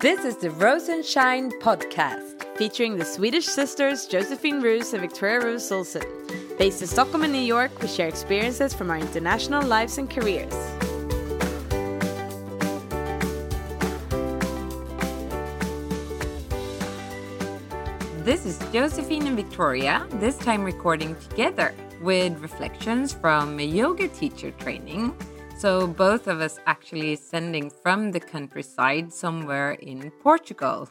This is the Rose and Shine podcast, featuring the Swedish sisters Josephine Roos and Victoria Roos Olsson. Based in Stockholm and New York, we share experiences from our international lives and careers. This is Josephine and Victoria, this time recording together with reflections from a yoga teacher training. So, both of us actually sending from the countryside somewhere in Portugal.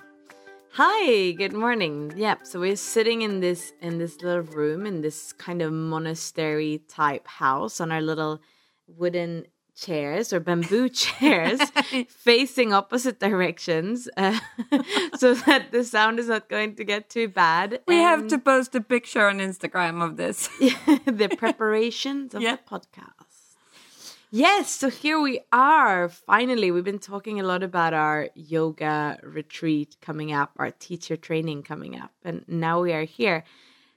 Hi, good morning. Yep, so we're sitting in this in this little room in this kind of monastery type house on our little wooden chairs or bamboo chairs facing opposite directions uh, so that the sound is not going to get too bad. We have to post a picture on Instagram of this. the preparations of the podcast. Yes, so here we are. Finally, we've been talking a lot about our yoga retreat coming up, our teacher training coming up, and now we are here.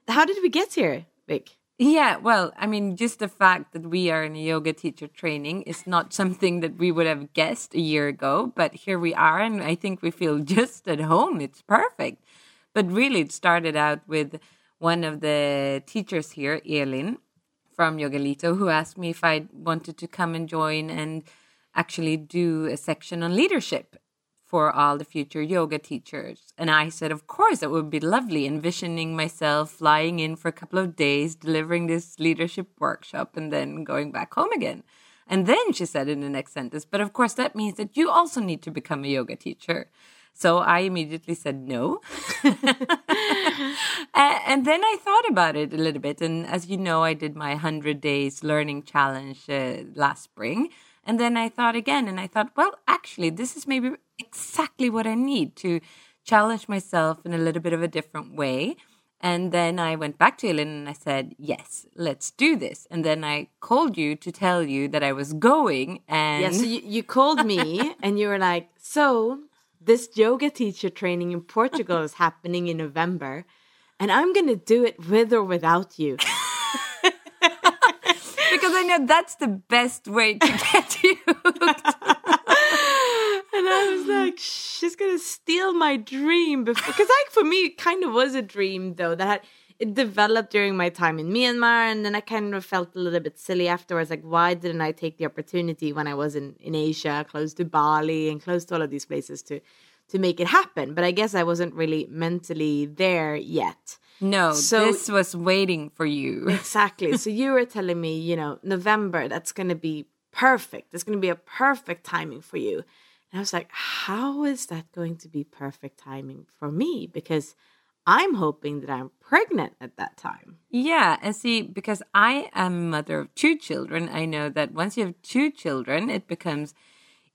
How did we get here, Vic? Yeah, well, I mean, just the fact that we are in a yoga teacher training is not something that we would have guessed a year ago, but here we are, and I think we feel just at home. It's perfect. But really, it started out with one of the teachers here, Elin from Yogalito, who asked me if I wanted to come and join and actually do a section on leadership for all the future yoga teachers. And I said, of course, that would be lovely, envisioning myself flying in for a couple of days, delivering this leadership workshop, and then going back home again. And then she said in the next sentence, but of course, that means that you also need to become a yoga teacher. So I immediately said no. and then I thought about it a little bit. And as you know, I did my 100 days learning challenge uh, last spring. And then I thought again, and I thought, well, actually, this is maybe exactly what I need to challenge myself in a little bit of a different way. And then I went back to Elin and I said, yes, let's do this. And then I called you to tell you that I was going. And yeah, so you, you called me and you were like, so this yoga teacher training in Portugal is happening in November. And I'm going to do it with or without you. because I know that's the best way to get you. and I was like, she's gonna steal my dream because, like, for me, it kind of was a dream though that it developed during my time in Myanmar, and then I kind of felt a little bit silly afterwards. Like, why didn't I take the opportunity when I was in in Asia, close to Bali and close to all of these places to to make it happen? But I guess I wasn't really mentally there yet. No, so, this was waiting for you. exactly. So you were telling me, you know, November, that's going to be perfect. It's going to be a perfect timing for you. And I was like, how is that going to be perfect timing for me? Because I'm hoping that I'm pregnant at that time. Yeah. And see, because I am mother of two children, I know that once you have two children, it becomes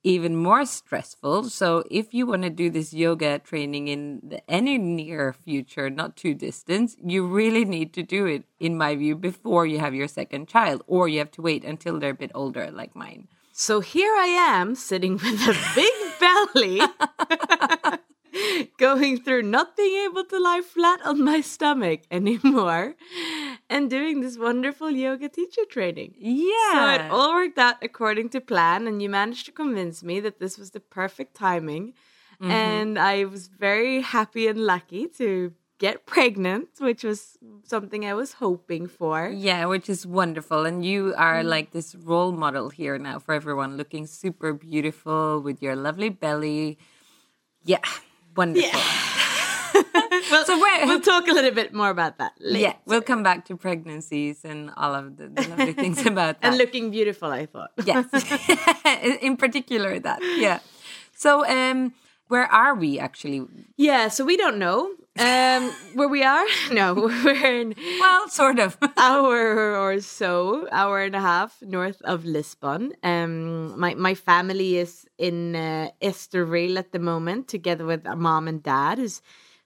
even more stressful. So if you want to do this yoga training in the, any near future, not too distant, you really need to do it, in my view, before you have your second child, or you have to wait until they're a bit older, like mine. So here I am sitting with a big belly, going through not being able to lie flat on my stomach anymore, and doing this wonderful yoga teacher training. Yeah. So it all worked out according to plan, and you managed to convince me that this was the perfect timing. Mm-hmm. And I was very happy and lucky to get pregnant, which was something I was hoping for. Yeah, which is wonderful. And you are like this role model here now for everyone, looking super beautiful with your lovely belly. Yeah, wonderful. well, So we'll talk a little bit more about that later. Yeah, we'll come back to pregnancies and all of the, the lovely things about that. And looking beautiful, I thought. yes, in particular that. Yeah. So, um, where are we actually? Yeah, so we don't know um, where we are. No, we're in Well, sort of. hour or so, hour and a half north of Lisbon. Um, my my family is in uh, Estoril at the moment, together with our mom and dad, who's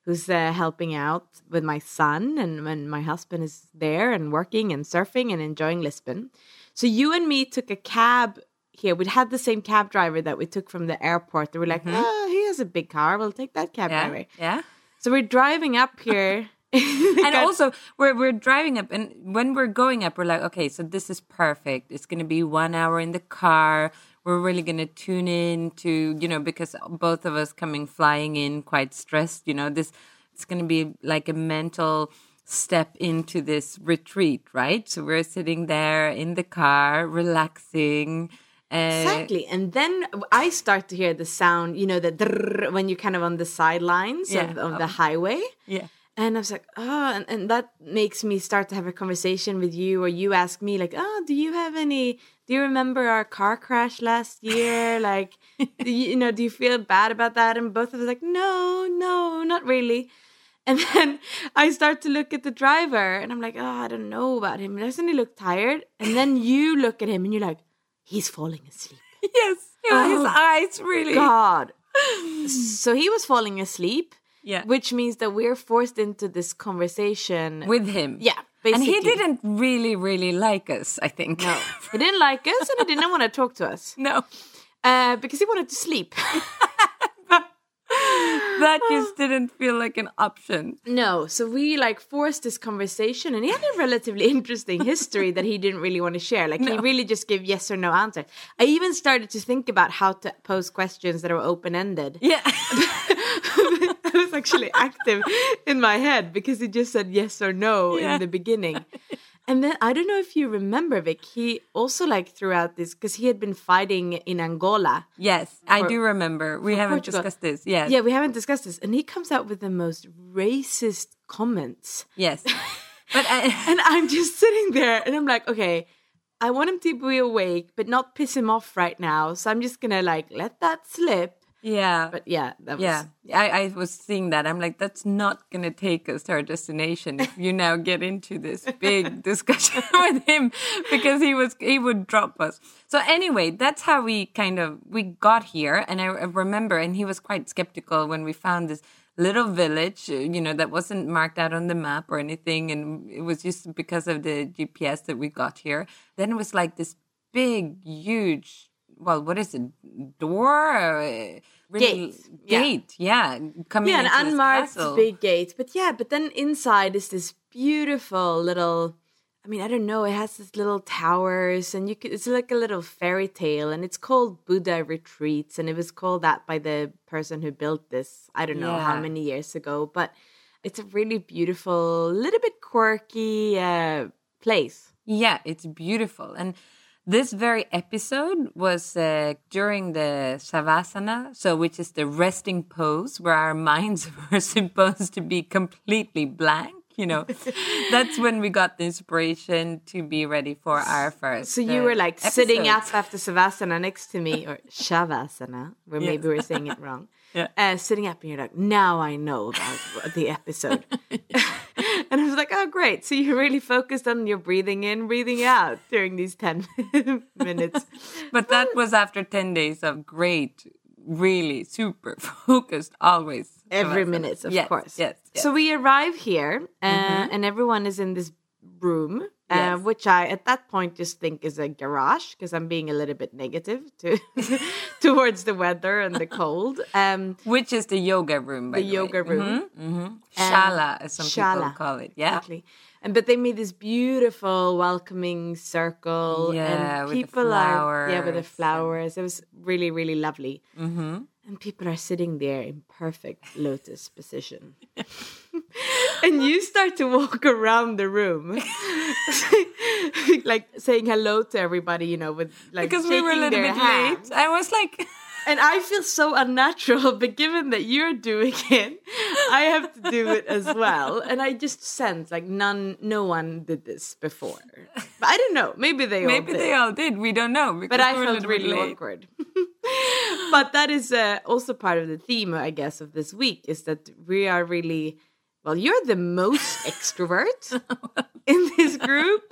who's uh, helping out with my son, and when my husband is there and working and surfing and enjoying Lisbon. So you and me took a cab here. We'd had the same cab driver that we took from the airport. They were like, "Oh, he has a big car. We'll take that cab yeah. driver." Yeah. So we're driving up here. and also we're we're driving up and when we're going up we're like okay so this is perfect it's going to be 1 hour in the car we're really going to tune in to you know because both of us coming flying in quite stressed you know this it's going to be like a mental step into this retreat right so we're sitting there in the car relaxing uh, Exactly. And then I start to hear the sound, you know, the drrrr when you're kind of on the sidelines of, Yeah. of the highway. yeah And I was like, oh, and, and that makes me start to have a conversation with you, or you ask me, like, oh, do you have any, do you remember our car crash last year? like, do you, you know, do you feel bad about that? And both of us like, no, no, not really. And then I start to look at the driver, and I'm like, oh, I don't know about him. Doesn't he look tired? And then you look at him, and you're like, he's falling asleep. yes yeah, his Oh, eyes really God. so he was falling asleep. Yeah. Which means that we're forced into this conversation with him Yeah, and he didn't really really like us i think No. He didn't like us and he didn't want to talk to us. no Uh, because he wanted to sleep. that just didn't feel like an option. no. So we like forced this conversation and he had a relatively interesting history that he didn't really want to share. Like he really just gave yes or no answer. I even started to think about how to pose questions that are open ended. Yeah. I was actually active in my head because he just said yes or no Yeah. in the beginning. And then I don't know if you remember, Vic, he also like throughout this because he had been fighting in Angola. yes, I do remember. We haven't Portugal. discussed this. Yes. Yeah, we haven't discussed this. And he comes out with the most racist comments. Yes. But I, And I'm just sitting there and I'm like, okay, I want him to be awake, but not piss him off right now. So I'm just gonna like let that slip. Yeah. But yeah, that was yeah, I, I was seeing that. I'm like, that's not going to take us to our destination if you now get into this big discussion with him because he was he would drop us. So anyway, that's how we kind of we got here, and I, remember, and he was quite skeptical when we found this little village, uh, you know, that wasn't marked out on the map or anything, and it was just because of the GPS that we got here. Then it was like this big, huge. Well, what is it? Door? Uh, really- Gate, yeah. Gate, yeah. Coming yeah, into an this unmarked castle. big gate. But yeah, but then inside is this beautiful little. I mean, I don't know. It has this little towers, and you could. It's like a little fairy tale, and it's called Buddha Retreats, and it was called that by the person who built this. I don't know how many years ago, but it's a really beautiful, little bit quirky uh, place. Yeah, it's beautiful. And this very episode was uh, during the Savasana, so which is the resting pose where our minds were supposed to be completely blank. You know, that's when we got the inspiration to be ready for our first. So you uh, were like sitting up after Savasana next to me, or Shavasana, where maybe we're saying it wrong. Yeah. Uh, sitting up, and you're like, now I know about the episode. And I was like, oh, great. So you really focused on your breathing in, breathing out during these 10 minutes. But that was after 10 days of great, really super focused, always. Every minute, of Yes, course. Yes. yes. So we arrive here, uh, and everyone is in this room, uh, Yes. which I at that point just think is a garage because I'm being a little bit negative to towards the weather and the cold. Um, Which is the yoga room, by the the, way. yoga room. hmm Shala, as some people call it. Yeah. Exactly. And but they made this beautiful welcoming circle. Yeah, and with the people are yeah with the flowers and- flowers. It was really really lovely. Mm-hmm. And people are sitting there in perfect lotus position. and you start to walk around the room, like saying hello to everybody, you know, with like because we were a little bit hands. late. I was like, and I feel so unnatural, but given that you're doing it, I have to do it as well. And I just sense like none, no one did this before. But I don't know. Maybe they maybe all did. they all did. We don't know. but I we were a felt really late. awkward. but that is uh, also part of the theme, I guess, of this week is that we are really. Well, you're the most extrovert in this group,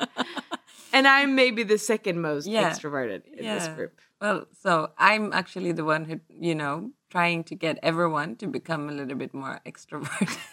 and I'm maybe the second most Yeah. extroverted in this group. Well, so I'm actually the one who, you know, trying to get everyone to become a little bit more extroverted.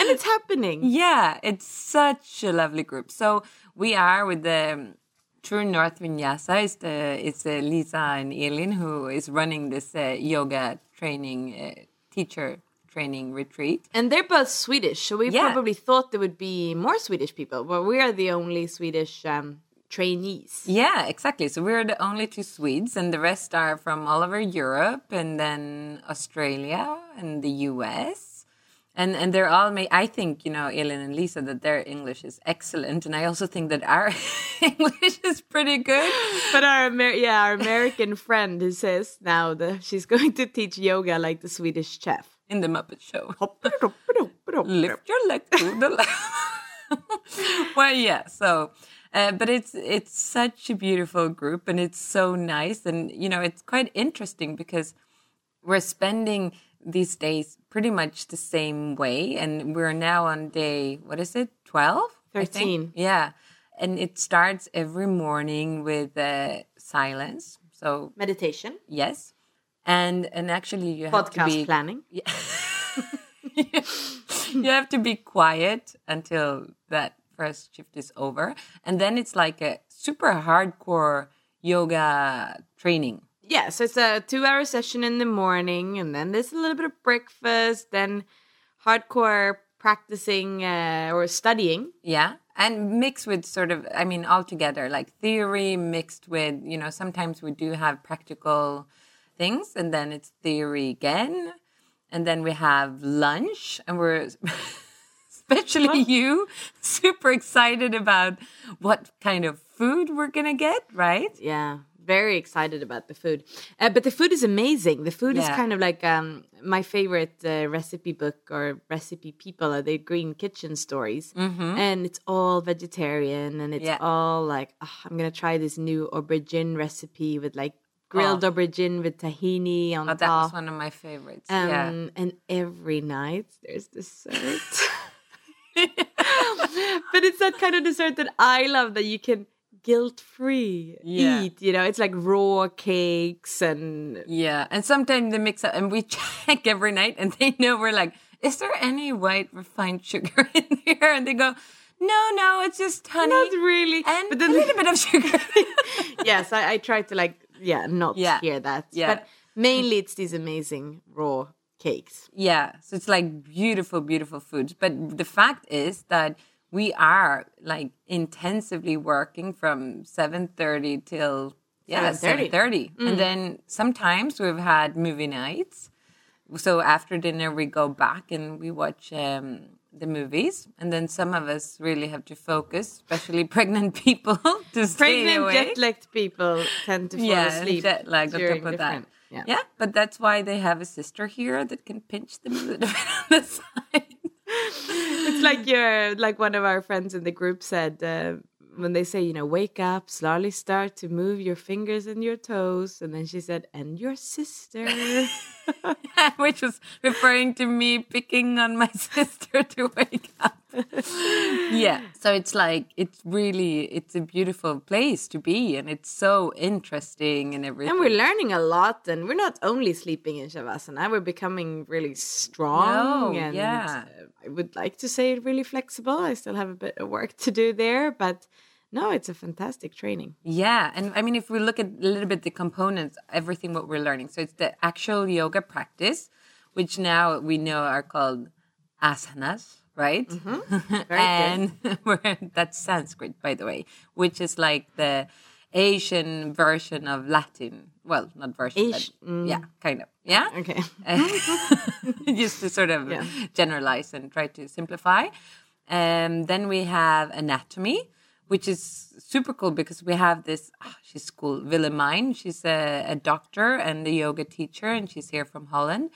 And it's happening. yeah, it's such a lovely group. So we are with the um, True North Vinyasa. It's, the, it's uh, Lisa and Elin who is running this uh, yoga training, uh, teacher training retreat. And they're both Swedish, so we Yeah. probably thought there would be more Swedish people, but we are the only Swedish um, trainees. Yeah, exactly. So we're the only two Swedes, and the rest are from all over Europe, and then Australia and the US. And and they're all made. I think you know, Elin and Lisa, that their English is excellent, and I also think that our English is pretty good. But our Amer- yeah, our American friend who says now that she's going to teach yoga like the Swedish chef. In the Muppet Show, lift your leg to the left. well, yeah. So, uh, but it's it's such a beautiful group, and it's so nice, and you know, it's quite interesting because we're spending these days pretty much the same way, and we're now on day what is it, twelve? 13. Yeah, and it starts every morning with uh, silence. So Meditation, yes, and and actually you have to podcast be planning. you have to be quiet until that first shift is over. And then it's like a super hardcore yoga training. Yeah, so it's a two-hour session in the morning, and then there's a little bit of breakfast, then hardcore practicing uh, or studying. Yeah. And mixed with sort of, I mean, all together, like theory mixed with, you know, sometimes we do have practical things and then it's theory again. And then we have lunch and we're, especially you, super excited about what kind of food we're going to get, right? Yeah, very excited about the food. Uh, but the food is amazing. The food is kind of like um, my favorite uh, recipe book or recipe people are the Green Kitchen stories. And it's all vegetarian and it's Yeah. all like, "Ah, I'm going to try this new aubergine recipe with like grilled aubergine with tahini on Oh, that top. was one of my favorites. Um, yeah. And every night there's dessert. but it's that kind of dessert that I love that you can guilt free Yeah. eat. You know, it's like raw cakes and Yeah, and sometimes they mix up, and we check every night, and they know we're like, "Is there any white refined sugar in here?" And they go, "No, no, it's just honey not really. and but a little bit of sugar." yes, I, I try to like, yeah, not Yeah. hear that. Yeah. But mainly it's these amazing raw cakes. yeah, so it's like beautiful, beautiful foods. But the fact is that we are like intensively working from seven thirty till yeah 7:30. seven thirty, and then sometimes we've had movie nights. So after dinner, we go back and we watch um, the movies, and then some of us really have to focus, especially pregnant people, to stay Pregnant awake. jet-lagged people tend to fall yeah, asleep. jet lagged on top of that. Yeah. yeah, but that's why they have a sister here that can pinch them a little bit on the side. it's like your like one of our friends in the group said uh, when they say you know wake up slowly start to move your fingers and your toes and then she said and your sister which was referring to me picking on my sister to wake up. yeah, so it's like it's really it's a beautiful place to be, and it's so interesting and everything. and we're learning a lot and we're not only sleeping in shavasana we're becoming really strong No, and yeah. uh, i would like to say really flexible i still have a bit of work to do there but no it's a fantastic training Yeah, and I mean, if we look at a little bit the components, everything what we're learning. So it's the actual yoga practice, which now we know are called asanas, right? Very good. and we're, that's Sanskrit, by the way, which is like the Asian version of Latin. Well, not version, but yeah, kind of. Yeah. Okay. just to sort of Yeah. generalize and try to simplify. Um, then we have anatomy, which is super cool because we have this. ah, she's cool, Willemijn. She's a, a doctor and a yoga teacher, and she's here from Holland.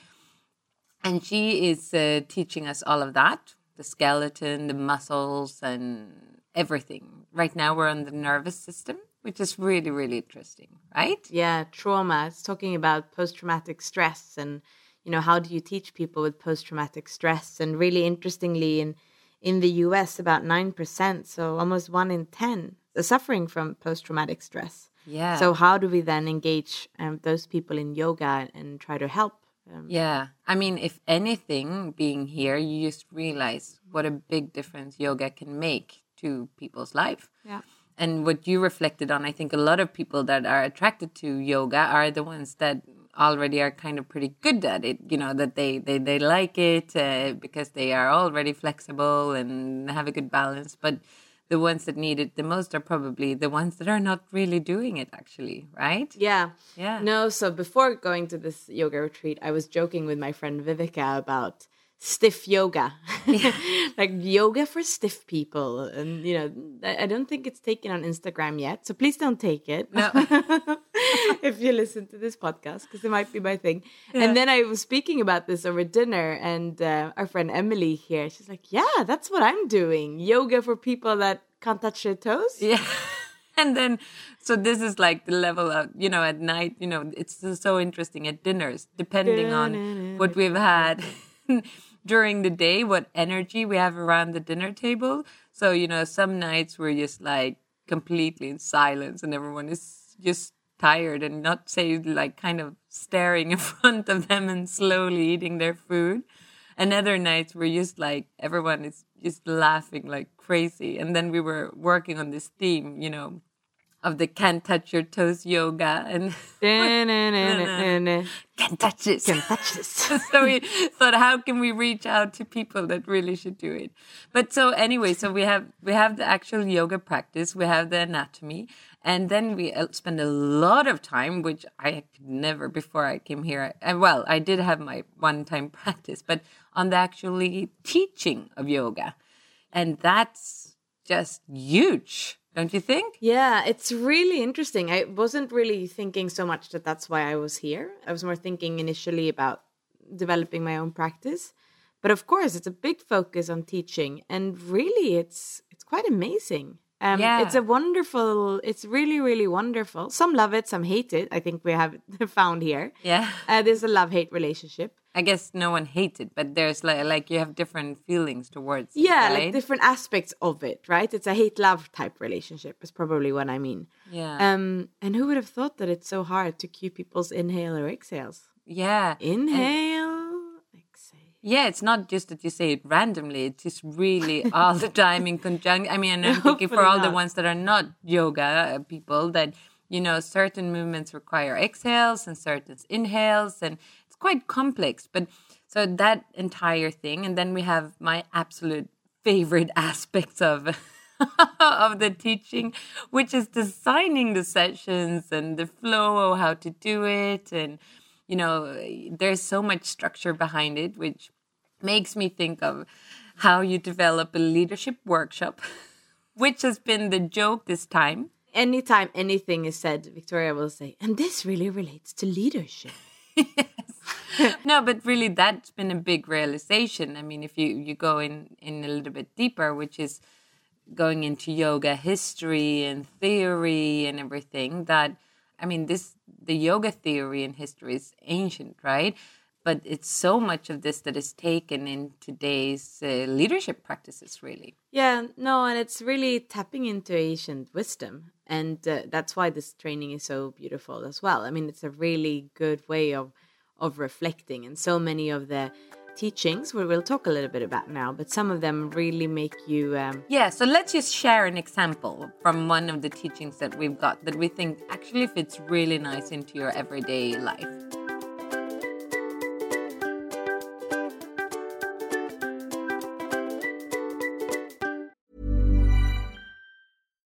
And she is uh, teaching us all of that the skeleton, the muscles, and everything. Right now, we're on the nervous system, which is really, really interesting, right? yeah, trauma. It's talking about post traumatic stress and you know how do you teach people with post traumatic stress? And really interestingly, in in the U.S., about nine percent, so almost one in ten, are suffering from post traumatic stress. Yeah. So how do we then engage um, those people in yoga and try to help? Um, Yeah. I mean, if anything, being here, you just realize what a big difference yoga can make to people's life. Yeah. And what you reflected on, I think a lot of people that are attracted to yoga are the ones that already are kind of pretty good at it, you know, that they, they, they like it uh, because they are already flexible and have a good balance. But the ones that need it the most are probably the ones that are not really doing it, actually, right? Yeah. Yeah. No, so before going to this yoga retreat, I was joking with my friend Viveka about stiff yoga. like yoga for stiff people. And, you know, I don't think it's taken on Instagram yet. So please don't take it. No. if you listen to this podcast, because it might be my thing. And then I was speaking about this over dinner, and uh, our friend Emily here, she's like, Yeah, that's what I'm doing. Yoga for people that can't touch their toes. Yeah. And then, so this is like the level of, you know, at night, you know, it's so interesting at dinners, depending on what we've had during the day, what energy we have around the dinner table. So, you know, some nights we're just like completely in silence and everyone is just tired and not say like kind of staring in front of them and slowly eating their food. And other nights we're just like everyone is just laughing like crazy. And then we were working on this theme, you know, of the can't touch your toes yoga and can't touch this. Can't touch this. so we thought how can we reach out to people that really should do it? But so anyway so we have we have the actual yoga practice. We have the anatomy. And then we uh, spend a lot of time which i could never before i came here. And well i did have my one time practice but on the actually teaching of yoga. And that's just huge don't you think Yeah, it's really interesting. I wasn't really thinking so much that that's why I was here. I was more thinking initially about developing my own practice. But of course, it's a big focus on teaching and really it's it's quite amazing. Um, Yeah. it's a wonderful it's really really wonderful. Some love it, some hate it. I think we have found here. yeah Uh, there's a love-hate relationship. I guess no one hates it but there's like like you have different feelings towards it, Yeah, right? like different aspects of it, right? It's a hate-love type relationship is probably what I mean. yeah Um, and who would have thought that it's so hard to cue people's inhale or exhales? yeah Inhale, exhale. Yeah, it's not just that you say it randomly. It's just really all the time in conjunction. I mean, I'm thinking for all the ones that are not yoga uh, people that, you know, certain movements require exhales and certain inhales, and quite complex. But so that entire thing, and then we have my absolute favorite aspects of of the teaching, which is designing the sessions and the flow of how to do it, and you know, there's so much structure behind it, which makes me think of how you develop a leadership workshop, which has been the joke this time. Anytime anything is said, Victoria will say, and this really relates to leadership. no, but really, that's been a big realization. I mean, if you you go in in a little bit deeper, which is going into yoga history and theory and everything, that I mean, this the yoga theory and history is ancient, right? But it's so much of this that is taken in today's uh, leadership practices, really. Yeah, no, and it's really tapping into ancient wisdom. And uh, that's why this training is so beautiful as well. I mean, it's a really good way of of reflecting. And so many of the teachings, we will talk a little bit about now, but some of them really make you. Um, Yeah, so let's just share an example from one of the teachings that we've got that we think actually fits really nice into your everyday life.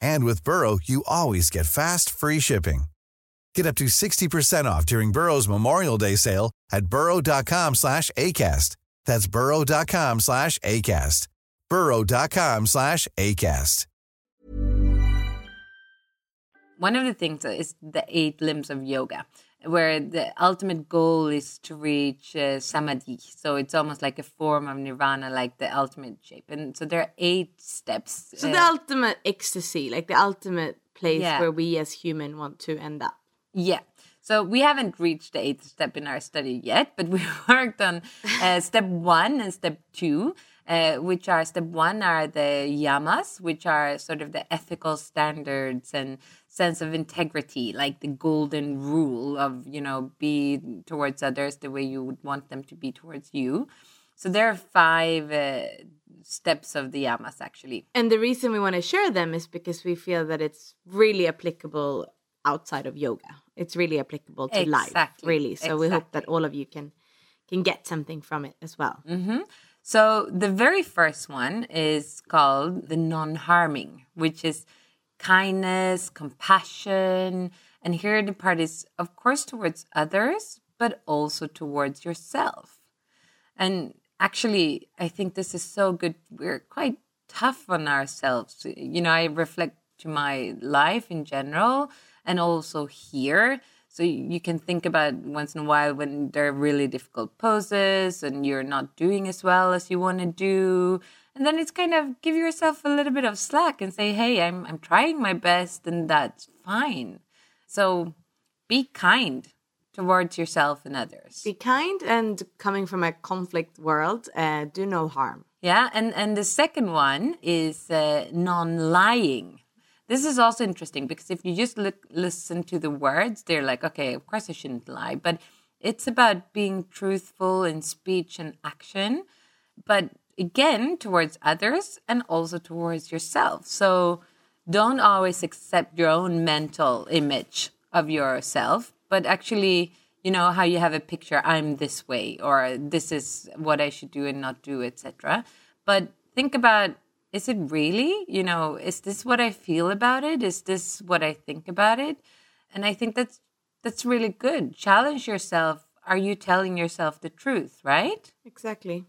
And with Burrow, you always get fast, free shipping. Get up to 60% off during Burrow's Memorial Day sale at burrow.com slash ACAST. That's burrow.com slash ACAST. burrow.com slash ACAST. One of the things is the eight limbs of yoga, where the ultimate goal is to reach uh, samadhi. So it's almost like a form of nirvana, like the ultimate shape. And so there are eight steps. So uh, the ultimate ecstasy, like the ultimate place Yeah. where we as human want to end up. Yeah. So we haven't reached the eighth step in our study yet, but we worked on uh, step one and step two, uh, which are step one are the yamas, which are sort of the ethical standards and sense of integrity, like the golden rule of, you know, be towards others the way you would want them to be towards you. So there are five uh, steps of the yamas actually. And the reason we want to share them is because we feel that it's really applicable outside of yoga. It's really applicable to life, really. So we hope that all of you can can get something from it as well. hmm So the very first one is called the non-harming, which is kindness, compassion, and here the part is, of course, towards others, but also towards yourself. And actually, I think this is so good. We're quite tough on ourselves. You know, I reflect to my life in general and also here. So you can think about once in a while when there are really difficult poses and you're not doing as well as you want to do. And then it's kind of give yourself a little bit of slack and say, hey, I'm, I'm trying my best and that's fine. So be kind towards yourself and others. Be kind and coming from a conflict world, uh, do no harm. Yeah, and and the second one is uh, non-lying. This is also interesting because if you just listen to the words, they're like, okay, of course I shouldn't lie, but it's about being truthful in speech and action, but again towards others and also towards yourself. So don't always accept your own mental image of yourself, but actually, you know, how you have a picture, I'm this way, or this is what I should do and not do, etc. But think about is it really? You know, is this what I feel about it? Is this what I think about it? And I think that's that's really good. Challenge yourself. Are you telling yourself the truth, right? Exactly.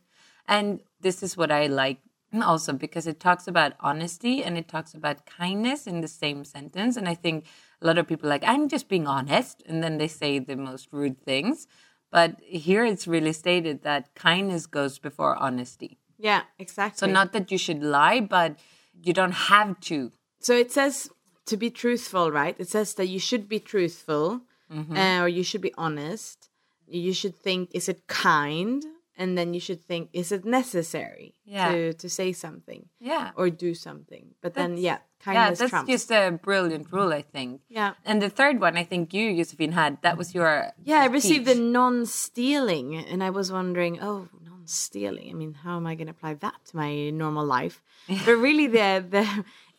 And this is what I like also because it talks about honesty and it talks about kindness in the same sentence. And I think a lot of people are like, I'm just being honest. And then they say the most rude things. But here it's really stated that kindness goes before honesty. Yeah, exactly. So, not that you should lie, but you don't have to. So it says to be truthful, right? It says that you should be truthful Mm-hmm. uh, or you should be honest. You should think, is it kind? and then you should think is it necessary Yeah. to to say something Yeah. or do something but then That's- yeah yeah, kindness that's trumps just a brilliant rule, I think. Yeah. And the third one, I think you, Josephine, had that was your yeah i received the non-stealing and i was wondering oh non-stealing i mean how am i going to apply that to my normal life? But really the the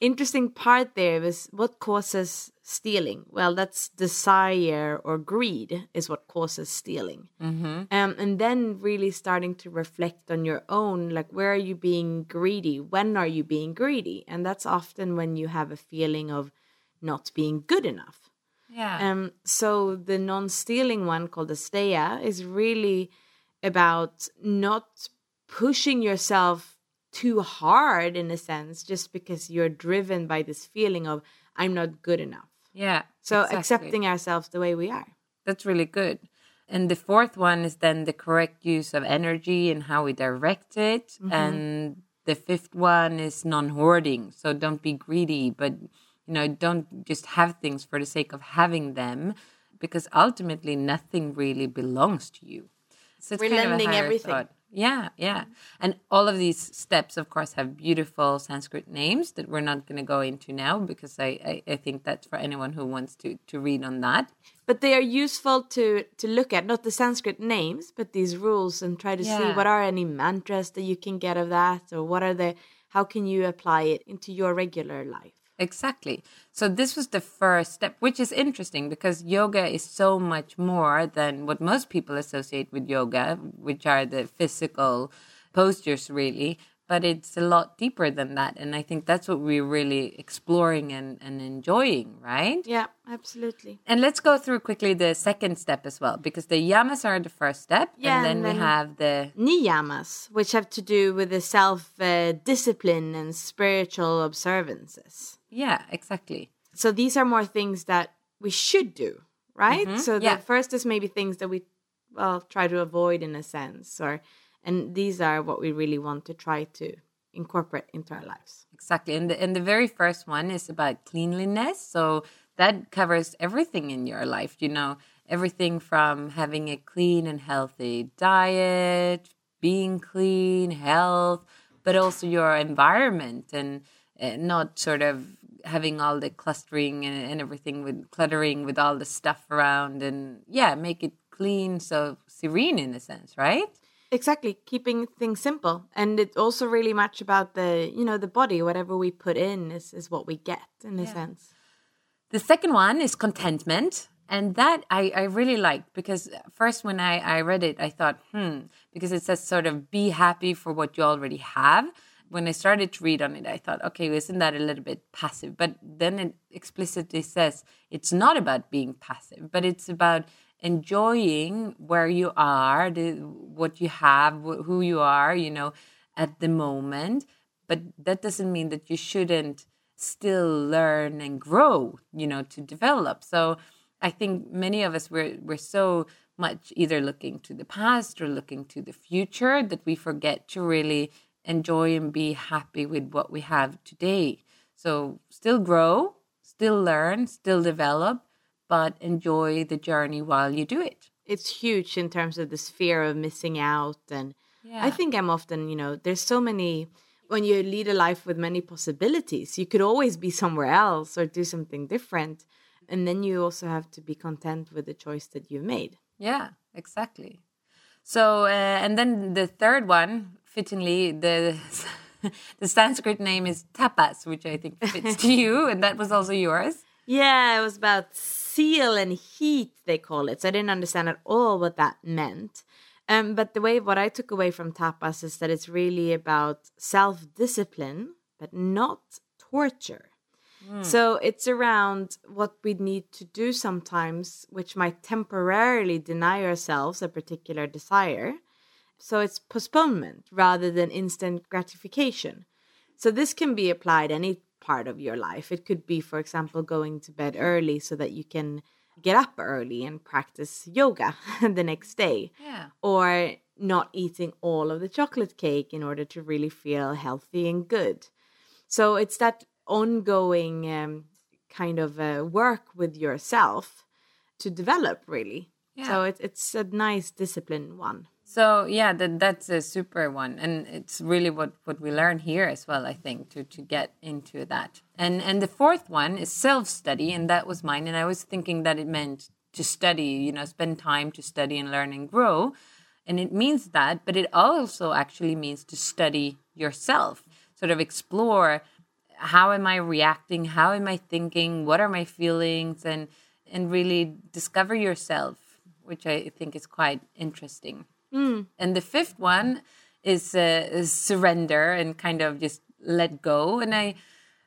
interesting part there was what causes stealing. Well that's desire or greed is what causes stealing. Mm-hmm. um, and then really starting to reflect on your own like where are you being greedy? When are you being greedy? And that's often when you have a feeling of not being good enough. Yeah. um, so the non-stealing one called Asteya is really about not pushing yourself too hard in a sense, just because you're driven by this feeling of I'm not good enough. yeah. So exactly. accepting ourselves the way we are. That's really good. And the fourth one is then the correct use of energy and how we direct it. Mm-hmm. And the fifth one is non hoarding. So don't be greedy, but you know, don't just have things for the sake of having them because ultimately nothing really belongs to you. So it's We're kind of a lending higher everything. thought. Yeah, yeah. And all of these steps, of course, have beautiful Sanskrit names that we're not going to go into now because I, I, I think that's for anyone who wants to, to read on that. But they are useful to to look at, not the Sanskrit names, but these rules and try to see what are any mantras that you can get of that or what are the how can you apply it into your regular life. Exactly. So this was the first step, which is interesting because yoga is so much more than what most people associate with yoga, which are the physical postures, really. But it's a lot deeper than that. And I think that's what we're really exploring and, and enjoying, right? Yeah, absolutely. And let's go through quickly the second step as well, because the yamas are the first step. Yeah, and then and we have the niyamas, which have to do with the self uh, discipline and spiritual observances. Yeah, exactly. So these are more things that we should do, right? So the yeah. first is maybe things that we well try to avoid in a sense, or and these are what we really want to try to incorporate into our lives. Exactly. And the, and the very first one is about cleanliness. So that covers everything in your life, you know, everything from having a clean and healthy diet, being clean, health, but also your environment and uh, not sort of having all the clustering and, and everything with cluttering with all the stuff around and yeah, make it clean, so serene in a sense, right? Exactly, keeping things simple, and it's also really much about the you know the body. Whatever we put in is is what we get in a sense. The second one is contentment. And that I, I really liked because first when I, I read it, I thought, hmm, because it says sort of be happy for what you already have. When I started to read on it, I thought, okay, isn't that a little bit passive? But then it explicitly says it's not about being passive, but it's about enjoying where you are, the, what you have, wh- who you are, you know, at the moment. But that doesn't mean that you shouldn't still learn and grow, you know, to develop. So I think many of us we're we're so much either looking to the past or looking to the future that we forget to really enjoy and be happy with what we have today. So still grow, still learn, still develop, but enjoy the journey while you do it. It's huge in terms of this fear of missing out, and Yeah. I think I'm often you know there's so many. When you lead a life with many possibilities, you could always be somewhere else or do something different. And then you also have to be content with the choice that you made. Yeah, exactly. So, uh, and then the third one, fittingly, the the Sanskrit name is tapas, which I think fits to you, and that was also yours. Yeah, it was about seal and heat, they call it. So I didn't understand at all what that meant. Um, but the way what I took away from tapas is that it's really about self discipline, but not torture. So it's around what we need to do sometimes, which might temporarily deny ourselves a particular desire. So it's postponement rather than instant gratification. So this can be applied any part of your life. It could be, for example, going to bed early so that you can get up early and practice yoga the next day. Yeah. Or not eating all of the chocolate cake in order to really feel healthy and good. So it's that ongoing um, kind of uh, work with yourself to develop, really. So Yeah. it, it's a nice discipline one. So yeah, that that's a super one, and it's really what what we learn here as well. I think to to get into that, and and the fourth one is self study, and that was mine. And I was thinking that it meant to study, you know, spend time to study and learn and grow, and it means that, but it also actually means to study yourself, sort of explore how am I reacting, how am I thinking, what are my feelings, and and really discover yourself, which I think is quite interesting. Mm. And the fifth one is, uh, is, surrender and kind of just let go. And I,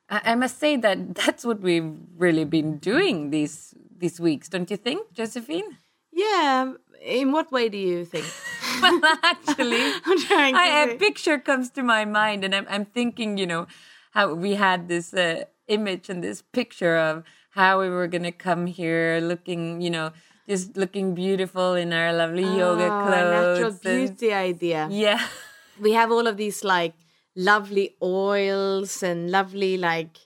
I must say that that's what we've really been doing these these weeks, don't you think, Josephine? Yeah. In what way do you think? well, actually, I, a picture comes to my mind, and I'm, I'm thinking, you know, how we had this uh, image and this picture of how we were going to come here looking, you know, just looking beautiful in our lovely oh, yoga clothes. Natural beauty and, idea. Yeah. We have all of these like lovely oils and lovely like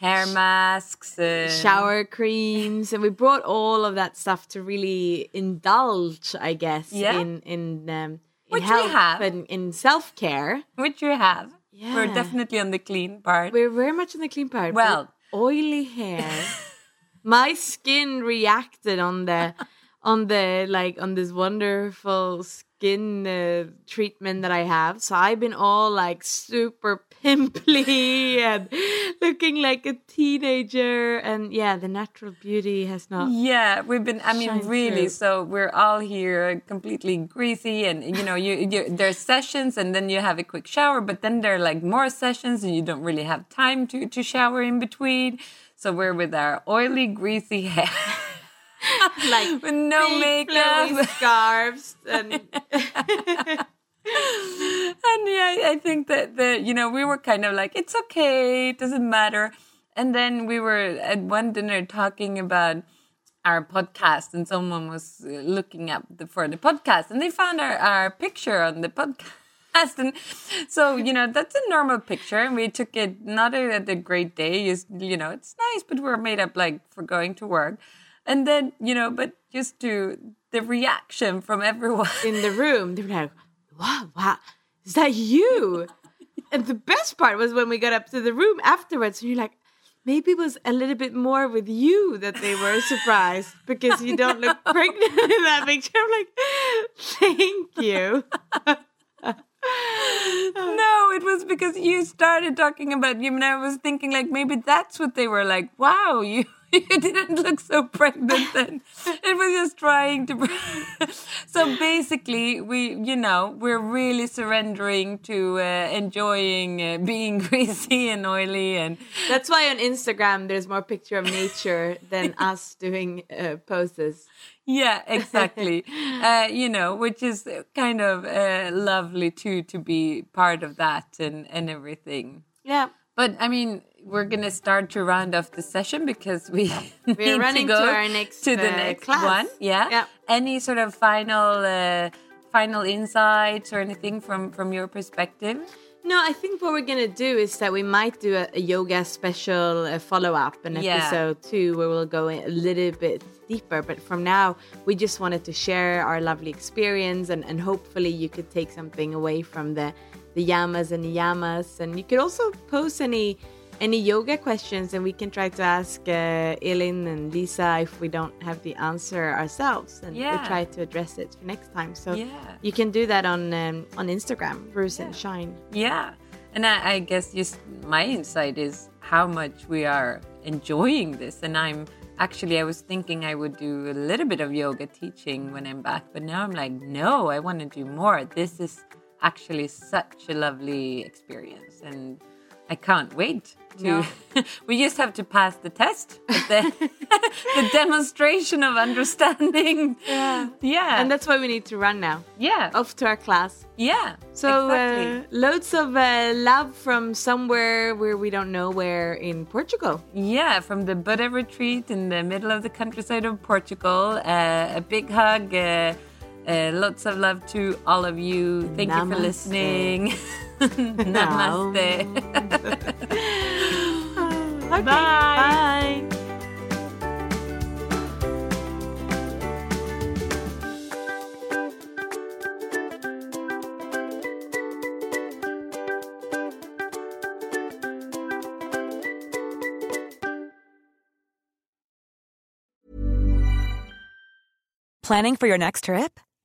hair masks, and... shower creams, and we brought all of that stuff to really indulge, I guess, yeah. in in um, in Which health have. and in self care. Which we have. Yeah. We're definitely on the clean part. We're very much on the clean part. Well, oily hair. My skin reacted on the on the like on this wonderful skin uh, treatment that I have. So I've been all like super pimply and looking like a teenager. And yeah, the natural beauty has not. Yeah, we've been. I mean, really. Through. So we're all here completely greasy, and you know, you, you there's sessions, and then you have a quick shower, but then there are like more sessions, and you don't really have time to to shower in between. So we're with our oily, greasy hair. like with no makeup, scarves, and and yeah, I think that the you know we were kind of like it's okay, it doesn't matter. And then we were at one dinner talking about our podcast, and someone was uh, looking up the, for the podcast, and they found our, our picture on the podcast. And so, you know, that's a normal picture. And we took it not at a great day. Just, you know, it's nice, but we're made up like for going to work. And then, you know, but just to the reaction from everyone in the room, they were like, wow, wow, is that you? and the best part was when we got up to the room afterwards, and you're like, maybe it was a little bit more with you that they were surprised because you don't look pregnant in that picture. I'm like, thank you. no, it was because you started talking about you, and I was thinking like maybe that's what they were like. Wow, you you didn't look so pregnant then. It was just trying to. so basically, we, you know, we're really surrendering to uh, enjoying uh, being greasy and oily, and that's why on Instagram there's more picture of nature than us doing uh, poses. Yeah, exactly. Uh, you know, which is kind of uh, lovely too to be part of that and and everything. Yeah. But I mean, we're gonna start to round off the session because we we're running to, to, our next to the uh, next class. one. Yeah. yeah. Any sort of final uh, final insights or anything from from your perspective? No, I think what we're gonna do is that we might do a, a yoga special uh, follow up, an yeah. episode two, where we'll go a little bit deeper. But from now, we just wanted to share our lovely experience, and, and hopefully, you could take something away from the the yamas and niyamas. And you could also post any any yoga questions and we can try to ask uh, Elin and Lisa if we don't have the answer ourselves and yeah. we'll try to address it for next time. So yeah. you can do that on um, on Instagram, Bruce yeah. and Shine. Yeah. And I, I guess just my insight is how much we are enjoying this. And I'm actually, I was thinking I would do a little bit of yoga teaching when I'm back, but now I'm like, no, I want to do more. This is actually such a lovely experience. And I can't wait to. No. we just have to pass the test, the, the demonstration of understanding. Yeah, yeah, and that's why we need to run now. Yeah, off to our class. Yeah, so exactly. uh, loads of uh, love from somewhere where we don't know where in Portugal. Yeah, from the Buddha retreat in the middle of the countryside of Portugal. Uh, a big hug. Uh, lots of love to all of you. Thank Namaste. you for listening. Namaste. okay, bye. bye. Planning for your next trip?